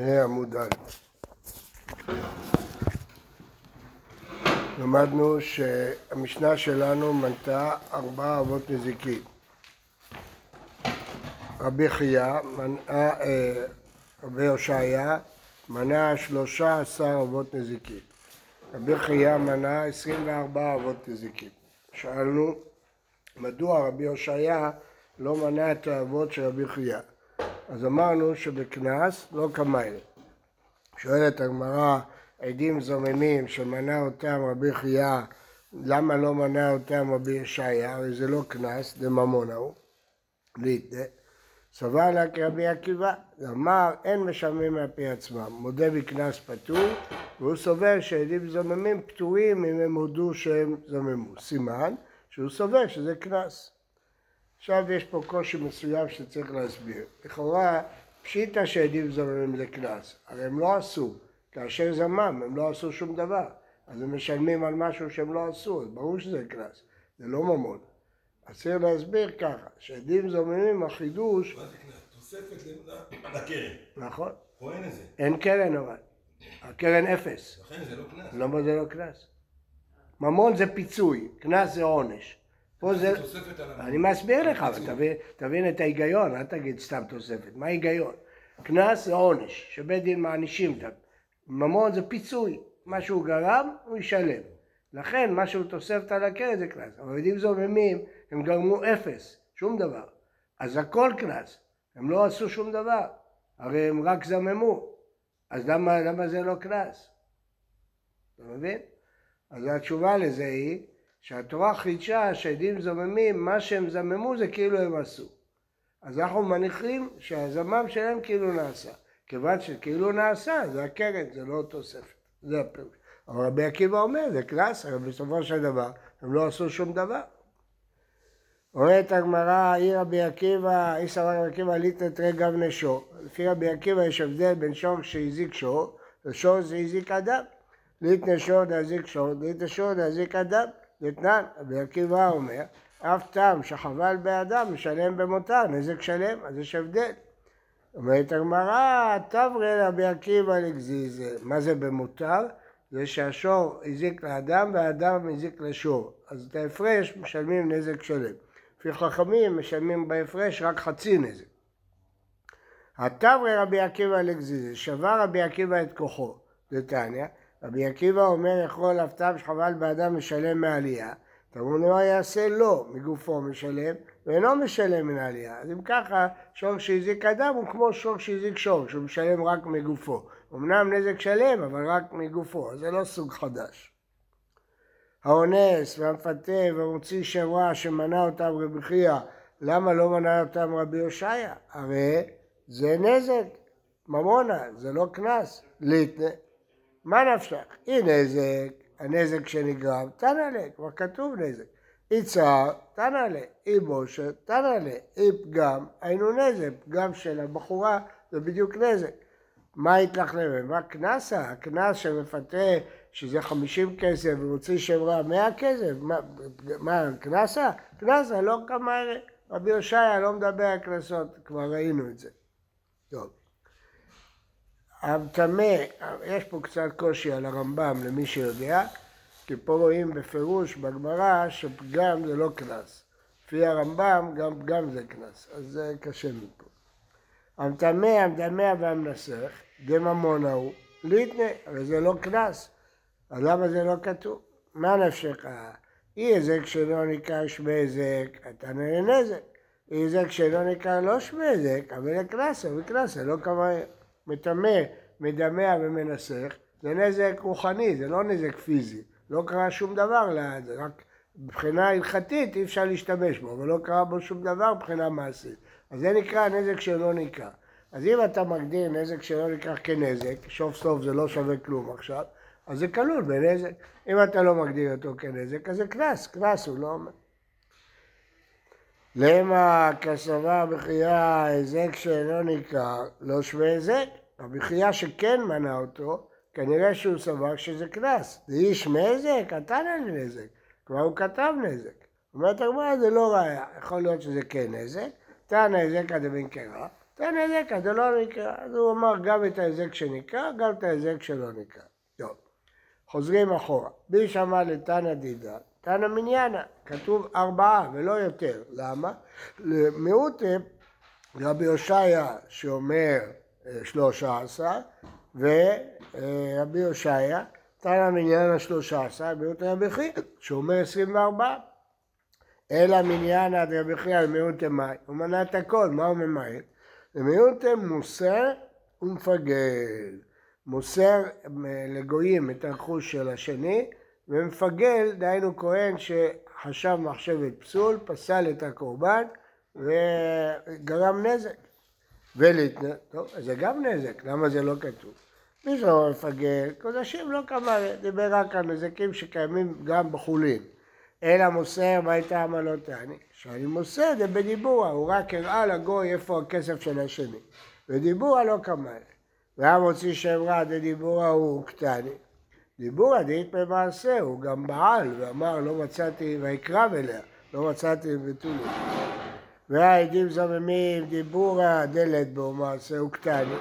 עמוד א'. למדנו שהמשנה שלנו מנתה ארבעה אבות נזיקים. רבי חייא, אה, רבי הושעיה, מנה שלושה עשר אבות נזיקים. רבי חייא מנה עשרים וארבעה אבות נזיקים. שאלנו מדוע רבי הושעיה לא מנה את האבות של רבי חייא. אז אמרנו שבקנס לא כמיילה. שואלת הגמרא, עדים זוממים שמנה אותם רבי חייא, למה לא מנה אותם רבי ישעיה? הרי זה לא קנס, זה ממון ההוא. ליטה. סבר לה כרבי עקיבא, אמר אין משלמים מהפי עצמם, מודה בקנס פטור, והוא סובר שעדים זוממים פטורים אם הם הודו שהם זוממו. סימן שהוא סובר שזה קנס. עכשיו יש פה קושי מסוים שצריך להסביר. לכאורה, פשיטא שעדים זוממים זה קנס, הרי הם לא עשו, כאשר זמם הם לא עשו שום דבר, אז הם משלמים על משהו שהם לא עשו, אז ברור שזה קנס, זה לא ממון. אז צריך להסביר ככה, שעדים זוממים החידוש... תוספת לקרן. נכון. פה אין את זה. אין קרן אבל. הקרן אפס. לכן זה לא קנס. למה זה לא קנס? ממון זה פיצוי, קנס זה עונש. פה זה... תוספת על אני מסביר לך, אבל תבין, תבין את ההיגיון, אל תגיד סתם תוספת. מה ההיגיון? קנס זה עונש, שבית דין מענישים. ממון זה פיצוי, מה שהוא גרם, הוא ישלם. לכן מה שהוא תוספת על הקרן זה קנס. אבל עדים זוממים, הם גרמו אפס, שום דבר. אז הכל קנס. הם לא עשו שום דבר, הרי הם רק זממו. אז למה, למה זה לא קנס? אתה מבין? אז התשובה לזה היא שהתורה חידשה שעדים זוממים, מה שהם זממו זה כאילו הם עשו. אז אנחנו מניחים שהזמם שלהם כאילו נעשה. כיוון שכאילו נעשה, זה הקרן, זה לא תוספת. זה הפירוש. אבל רבי עקיבא אומר, זה קנס, אבל בסופו של דבר הם לא עשו שום דבר. אומרת הגמרא, אי רבי עקיבא, אי סבר רבי עקיבא ליטת רגב נשו. לפי רבי עקיבא יש הבדל בין שור שהזיק שור, ושור שהזיק אדם. ליט נשור להזיק שור, ליט נשור להזיק אדם. דתנן, רבי עקיבא אומר, אף טעם שחבל באדם משלם במותר, נזק שלם, אז יש הבדל. אומרת הגמרא, תברי רבי עקיבא לגזיזה. מה זה במותר? זה שהשור הזיק לאדם והאדם הזיק לשור. אז את ההפרש משלמים נזק שלם. לפי חכמים משלמים בהפרש רק חצי נזק. התברי רבי עקיבא לגזיזה, שבר רבי עקיבא את כוחו, דתניא, רבי עקיבא אומר יכול אבטם שחבל באדם משלם מעלייה, תאמרו מה יעשה לו מגופו משלם ואינו משלם מן העלייה. אז אם ככה שור שהזיק אדם הוא כמו שור שהזיק שור, שהוא משלם רק מגופו. אמנם נזק שלם אבל רק מגופו, זה לא סוג חדש. האונס והמפתה והמוציא שם רע שמנה אותם רבי חייא, למה לא מנה אותם רבי הושעיה? הרי זה נזק, ממונה, זה לא קנס. מה נפשך? אי נזק, הנזק שנגרם, תנא לה, כבר כתוב נזק. אי צער, תנא לה, אי בושת, תנא לה, אי פגם, היינו נזק, פגם של הבחורה זה בדיוק נזק. מה יתלכלם? מה קנסה? הקנס שמפתה שזה חמישים כסף ומוציא שם רע מאה כסף? מה, מה קנסה? קנסה לא כמה... רבי הושעיה לא מדבר על קנסות, כבר ראינו את זה. טוב. הטמא, יש פה קצת קושי על הרמב"ם למי שיודע, כי פה רואים בפירוש בגמרא שפגם זה לא קנס. לפי הרמב"ם גם פגם זה קנס, אז זה קשה מפה. המטמא, המטמא והמנסח, דממון ההוא, ליטנה, הרי זה לא קנס, אז למה זה לא כתוב? מה נפשך? אי היזק שלא ניכר שמי היזק, אתה נראה נזק. אי היזק שלא ניכר לא שמי היזק, אבל לקנסה, וקנסה לא כמה מטמא, מדמע ומנסח, זה נזק רוחני, זה לא נזק פיזי. לא קרה שום דבר, זה רק מבחינה הלכתית אי אפשר להשתמש בו, אבל לא קרה בו שום דבר מבחינה מעשית. אז זה נקרא נזק שלא ניכר. אז אם אתה מגדיר נזק שלא ניכר כנזק, סוף סוף זה לא שווה כלום עכשיו, אז זה כלול בנזק. אם אתה לא מגדיר אותו כנזק, אז זה קנס, קנס הוא לא אומר. למה כסבה בחייה היזק שאינו ניכר, לא שווה היזק? הבחייה שכן מנה אותו, כנראה שהוא סבר שזה קנס. זה איש מזק, אתה נהנה נזק. כבר הוא כתב נזק. אומרת הגמרא זה לא ראיה, יכול להיות שזה כן נזק, תא נזק עד אבן קרא, תן היזק, זה לא נקרא. אז הוא אמר גם את ההיזק שנקרא, גם את ההיזק שלא נקרא. טוב, חוזרים אחורה. בי שמע לתנא דידה, תנא מניינה, כתוב ארבעה ולא יותר. למה? למיעוט רבי הושעיה שאומר אה, שלושה עשר, ורבי הושעיה, תנא מניין השלושה עשר, מיעוט רבי חייא, שאומר עשרים וארבעה. אלא מניין עד רבי חייא למיעוט מאי, הוא מנה את הכל, מה הוא ממהר? למיעוט מוסר ומפגל. מוסר אה, לגויים את הרכוש של השני, ומפגל, דהיינו כהן שחשב מחשבת פסול, פסל את הקורבן וגרם נזק. ולהתנ... טוב, זה גם נזק, למה זה לא כתוב? מי זה לא מפגל? קודשים לא כמה, דיבר רק על נזקים שקיימים גם בחולין. אלא מוסר, מה הייתה עמלותני? שאני מוסר זה בדיבורה, הוא רק הראה לגוי איפה הכסף של השני. ודיבורה לא כמה. והיה מוציא שם רע דדיבורה הוא קטני. דיבורה דאית במעשה, הוא גם בעל, ואמר לא מצאתי, ויקרב אליה, לא מצאתי בתולים. והעדים זממים דיבורה דלת בו מעשה קטני.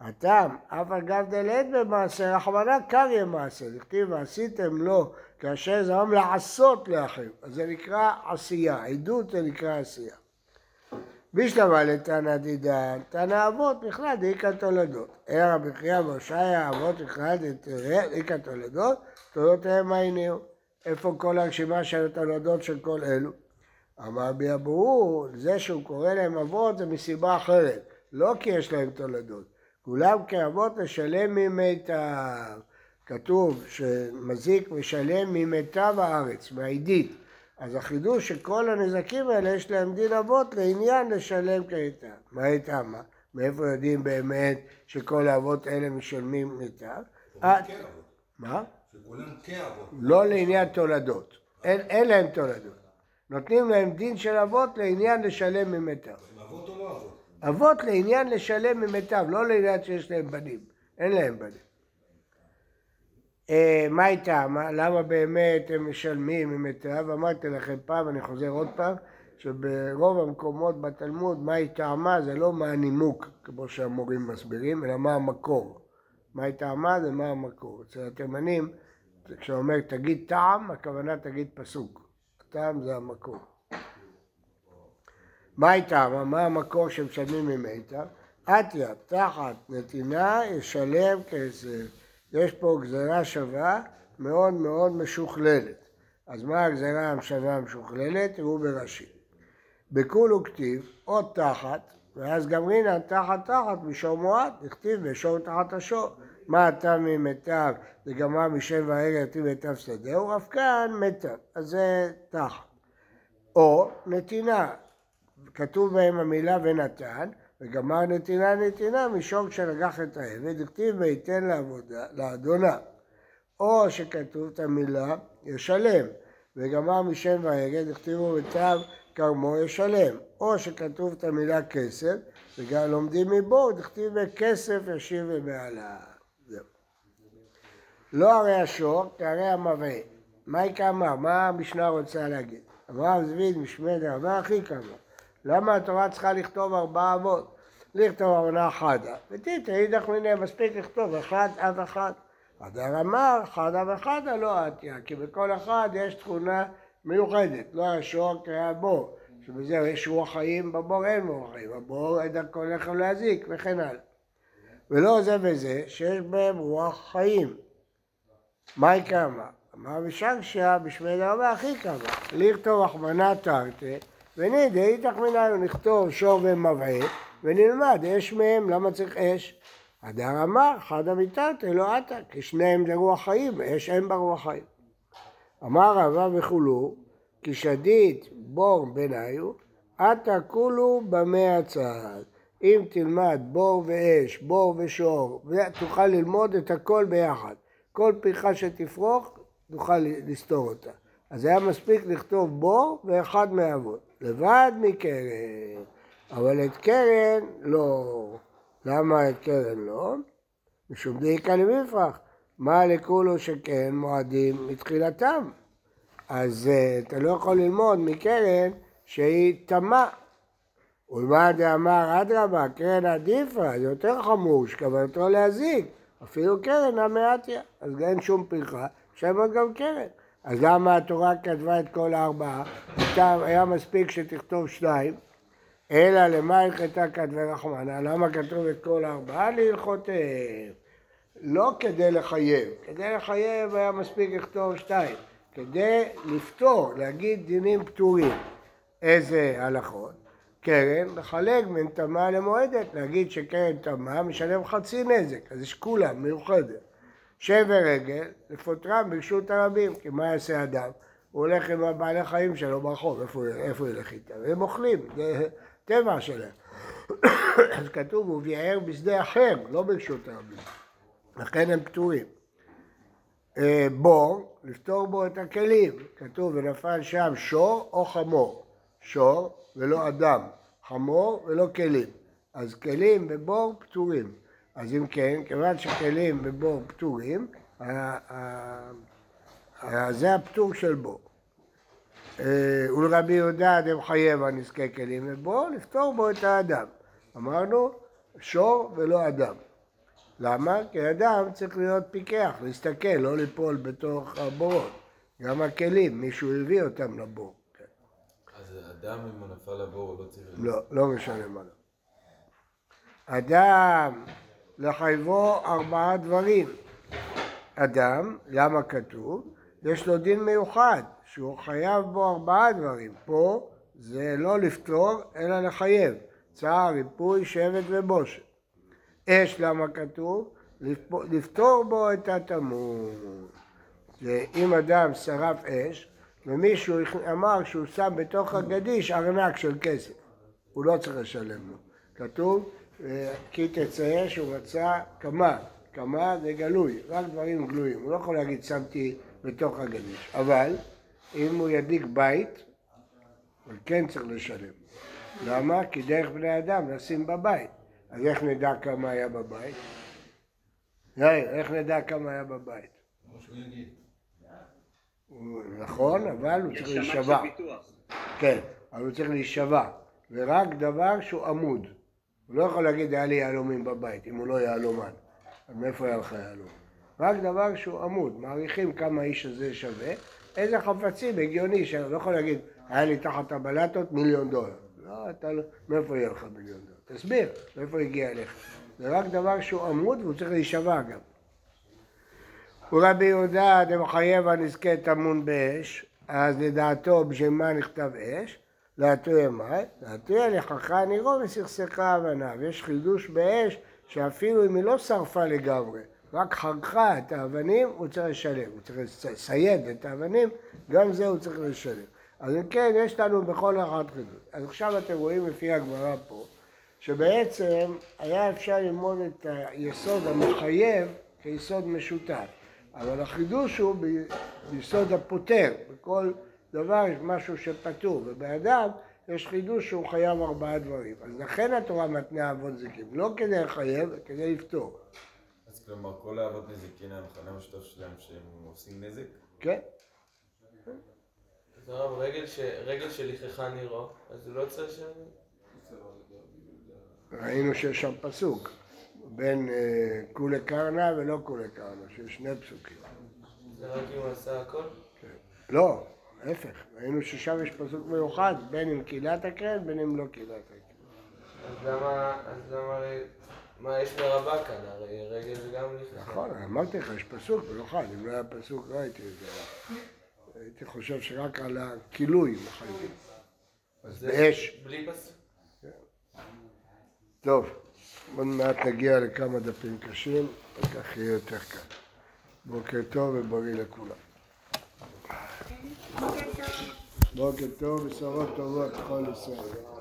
הטעם, אף אגב דלת במעשה, רחמנא קריא מעשה, דכתיב ועשיתם לו כאשר זמם לעשות לאחרים, אז זה נקרא עשייה, עדות זה נקרא עשייה. בשלמה לתנא דידן, תנא אבות בכלל דאיכא תולדות. אלא רבי חייא והושעיה אבות בכלל דאיכא תולדות, תולדותיהם מה הניעו? איפה כל הרשימה של התולדות של כל אלו? אמר בי אבוהו, זה שהוא קורא להם אבות זה מסיבה אחרת, לא כי יש להם תולדות. כולם כאבות לשלם ממיטב. כתוב שמזיק משלם ממיטב הארץ, מהעידית. אז החידוש שכל הנזקים האלה יש להם דין אבות לעניין לשלם כמיטב. מה הייתה מה? מאיפה יודעים באמת שכל האבות האלה משלמים מיטב? אה, מה? לא לעניין תולדות. אין, להם תולדות. נותנים להם דין של אבות לעניין לשלם ממיטב. אבות או לא אבות? אבות לעניין לשלם ממיטב, לא לעניין שיש להם בנים. אין להם בנים. אה, מה איתם? למה באמת הם משלמים ממיטב? אמרתי לכם פעם, אני חוזר עוד פעם, שברוב המקומות בתלמוד, מה היא טעמה זה לא מה הנימוק, כמו שהמורים מסבירים, אלא מה המקור. מה היא טעמה זה מה המקור. אצל התימנים, כשאומר תגיד טעם, הכוונה תגיד פסוק. הטעם זה המקור. מה היא טעמה? מה המקור שמשלמים ממיטב? אטיה, תחת נתינה, ישלם כסף. יש פה גזרה שווה מאוד מאוד משוכללת. אז מה הגזרה השווה המשוכללת? תראו ברש"י. בכול וכתיב, עוד תחת, ואז גמרינן תחת תחת משור מועט, נכתיב בשור תחת השור. מה אתה ממיטב וגמר משם וערב יתיב מיטב שדהו, אף כאן מיטב, אז זה תחת. או נתינה, כתוב בהם המילה ונתן, וגמר נתינה נתינה משור כשלקח את העבד, הכתיב ויתן לעבודה, לאדונה. או שכתוב את המילה ישלם, וגמר משם ועגל, הכתיבו בצו כרמו ישלם. או שכתוב את המילה כסף, וגם לומדים מבו, דכתיב בכסף ישיב ובעלה. זהו. לא הרי השור, כהרי המראה. מה היא כמה? מה המשנה רוצה להגיד? אברהם זביד משמד רבה הכי כמה. למה התורה צריכה לכתוב ארבעה אבות? לכתוב עונה חדה. וטיטה אידך מיניה מספיק לכתוב אחד אב אחד. הדר אמר חדה וחדה לא עטיה, כי בכל אחד יש תכונה מיוחדת, לא השור כהבור, שבזה יש רוח חיים, בבור אין רוח חיים, אין דרכו לחם להזיק וכן הלאה. ולא זה וזה, שיש בהם רוח חיים. מהי כמה? אמר ושגשיה בשמי דרבה הכי כמה. לכתוב אחמנה תרתי ונידי איתך מנהל נכתוב שור ומבעה ונלמד אש מהם, למה צריך אש? הדר אמר, חד אמיתת אלו עתה, כי שניהם זה רוח חיים, אש אין בה רוח חיים. אמר רבא וכולו, כי שדית בור בניו, עתה כולו במה הצד. אם תלמד בור ואש, בור ושור, תוכל ללמוד את הכל ביחד. כל פרחה שתפרוך, תוכל לסתור אותה. אז היה מספיק לכתוב בור ואחד מהאבות. לבד מקרן, אבל את קרן לא. למה את קרן לא? משום דאיקה למפרח. מה לכולו שכן מועדים מתחילתם? אז uh, אתה לא יכול ללמוד מקרן שהיא תמה. ולמה דאמר אדרבה, קרן עדיפה, זה יותר חמור, שכוונתו להזיק, אפילו קרן המעטיה, אז אין שום פרחה, אפשר ללמוד גם קרן. אז למה התורה כתבה את כל הארבעה? היה מספיק שתכתוב שניים, אלא למה הלכתה כתבי רחמנה? למה כתוב את כל הארבעה? להלכותיהם. לא כדי לחייב, כדי לחייב היה מספיק לכתוב שתיים, כדי לפתור, להגיד דינים פטורים. איזה הלכות? קרן, לחלק בין תמה למועדת, להגיד שקרן תמה משלם חצי נזק, אז יש כולם, מיוחדת. שבר רגל, לפוטרם ברשות הרבים, כי מה יעשה אדם? הוא הולך עם הבעלי חיים שלו ברחוב, איפה, איפה הוא ילך איתם? הם אוכלים, זה טבע שלהם. אז כתוב, הוא ביער בשדה אחר, לא ברשות הרבים. לכן הם פטורים. אה, בור, לפתור בו את הכלים, כתוב ונפל שם שור או חמור, שור ולא אדם, חמור ולא כלים, אז כלים ובור פטורים, אז אם כן, כיוון שכלים ובור פטורים, זה הפטור של בור. אה, ולרבי יהודה אדם חייב הנזקי כלים ובור, לפתור בו את האדם. אמרנו, שור ולא אדם. למה? כי אדם צריך להיות פיקח, להסתכל, לא ליפול בתוך הבורות. גם הכלים, מישהו הביא אותם לבור. אז אדם אם הוא נפל לבור הוא לא צריך... לא, לא משלם עליו. אדם, לחייבו ארבעה דברים. אדם, למה כתוב? יש לו דין מיוחד, שהוא חייב בו ארבעה דברים. פה זה לא לפתור, אלא לחייב. צער, ריפוי, שבט ובושת. אש למה כתוב? לפתור בו את התמות. אם אדם שרף אש ומישהו אמר שהוא שם בתוך הגדיש ארנק של כסף, הוא לא צריך לשלם לו. כתוב כי תצא שהוא מצא כמה, כמה זה גלוי, רק דברים גלויים. הוא לא יכול להגיד שמתי בתוך הגדיש, אבל אם הוא ידליק בית, הוא כן צריך לשלם. למה? כי דרך בני אדם לשים בבית. אז איך נדע כמה היה בבית? יאיר, איך נדע כמה היה בבית? נכון, אבל הוא צריך להישבע. כן, אבל הוא צריך להישבע. ורק דבר שהוא עמוד. הוא לא יכול להגיד, היה לי יהלומים בבית, אם הוא לא יהלומן. אז מאיפה היה לך יהלום? רק דבר שהוא עמוד. מעריכים כמה האיש הזה שווה. איזה חפצים, הגיוני, שאני לא יכול להגיד, היה לי תחת הבלטות מיליון דולר. לא, אתה לא, מאיפה יהיה לך מיליון דולר? תסביר, מאיפה הגיע אליך? זה רק דבר שהוא עמוד והוא צריך להישבע גם. ורבי יהודה דמחייב הנזקה טמון באש, אז לדעתו בשביל מה נכתב אש? להטויה מה? להטויה לכחה נירו וסכסכה אבניו. יש חידוש באש שאפילו אם היא לא שרפה לגמרי, רק חרכה את האבנים, הוא צריך לשלם. הוא צריך לסייד את האבנים, גם זה הוא צריך לשלם. אז אם כן, יש לנו בכל אחת חידוש. אז עכשיו אתם רואים לפי הגמרא פה, שבעצם היה אפשר ללמוד את היסוד המחייב כיסוד משותף, אבל החידוש הוא ביסוד הפותר, בכל דבר יש משהו שפטור, ובאדם יש חידוש שהוא חייב ארבעה דברים. אז לכן התורה מתנה אבות זיקים, לא כדי לחייב, כדי לפתור. אז כלומר כל האבות נזיקין המכנה המשותף שלהם שהם עושים נזק? כן. אז הרב, רגל נירו, אז הוא לא צריך ש... ראינו שיש שם פסוק, בין אה, כולי קרנה ולא כולי קרנה, שיש שני פסוקים. זה רק אם הוא עשה הכל? כן. לא, ההפך, ראינו ששם יש פסוק מיוחד, בין אם קהילת הקרן, בין אם לא קהילת הקרן. אז למה, אז למה, מה יש לרבה כאן? הרי רגל זה גם לכחה. נכון, אמרתי לך, יש פסוק מיוחד, אם לא היה פסוק לא הייתי יודע. הייתי חושב שרק על הכילוי מחייבים. אז באש. בלי פסוק? טוב, עוד מעט נגיע לכמה דפים קשים, וכך יהיה יותר קל. בוקר טוב ובריא לכולם. בוקר טוב, בשורות טובות לכל ישראל.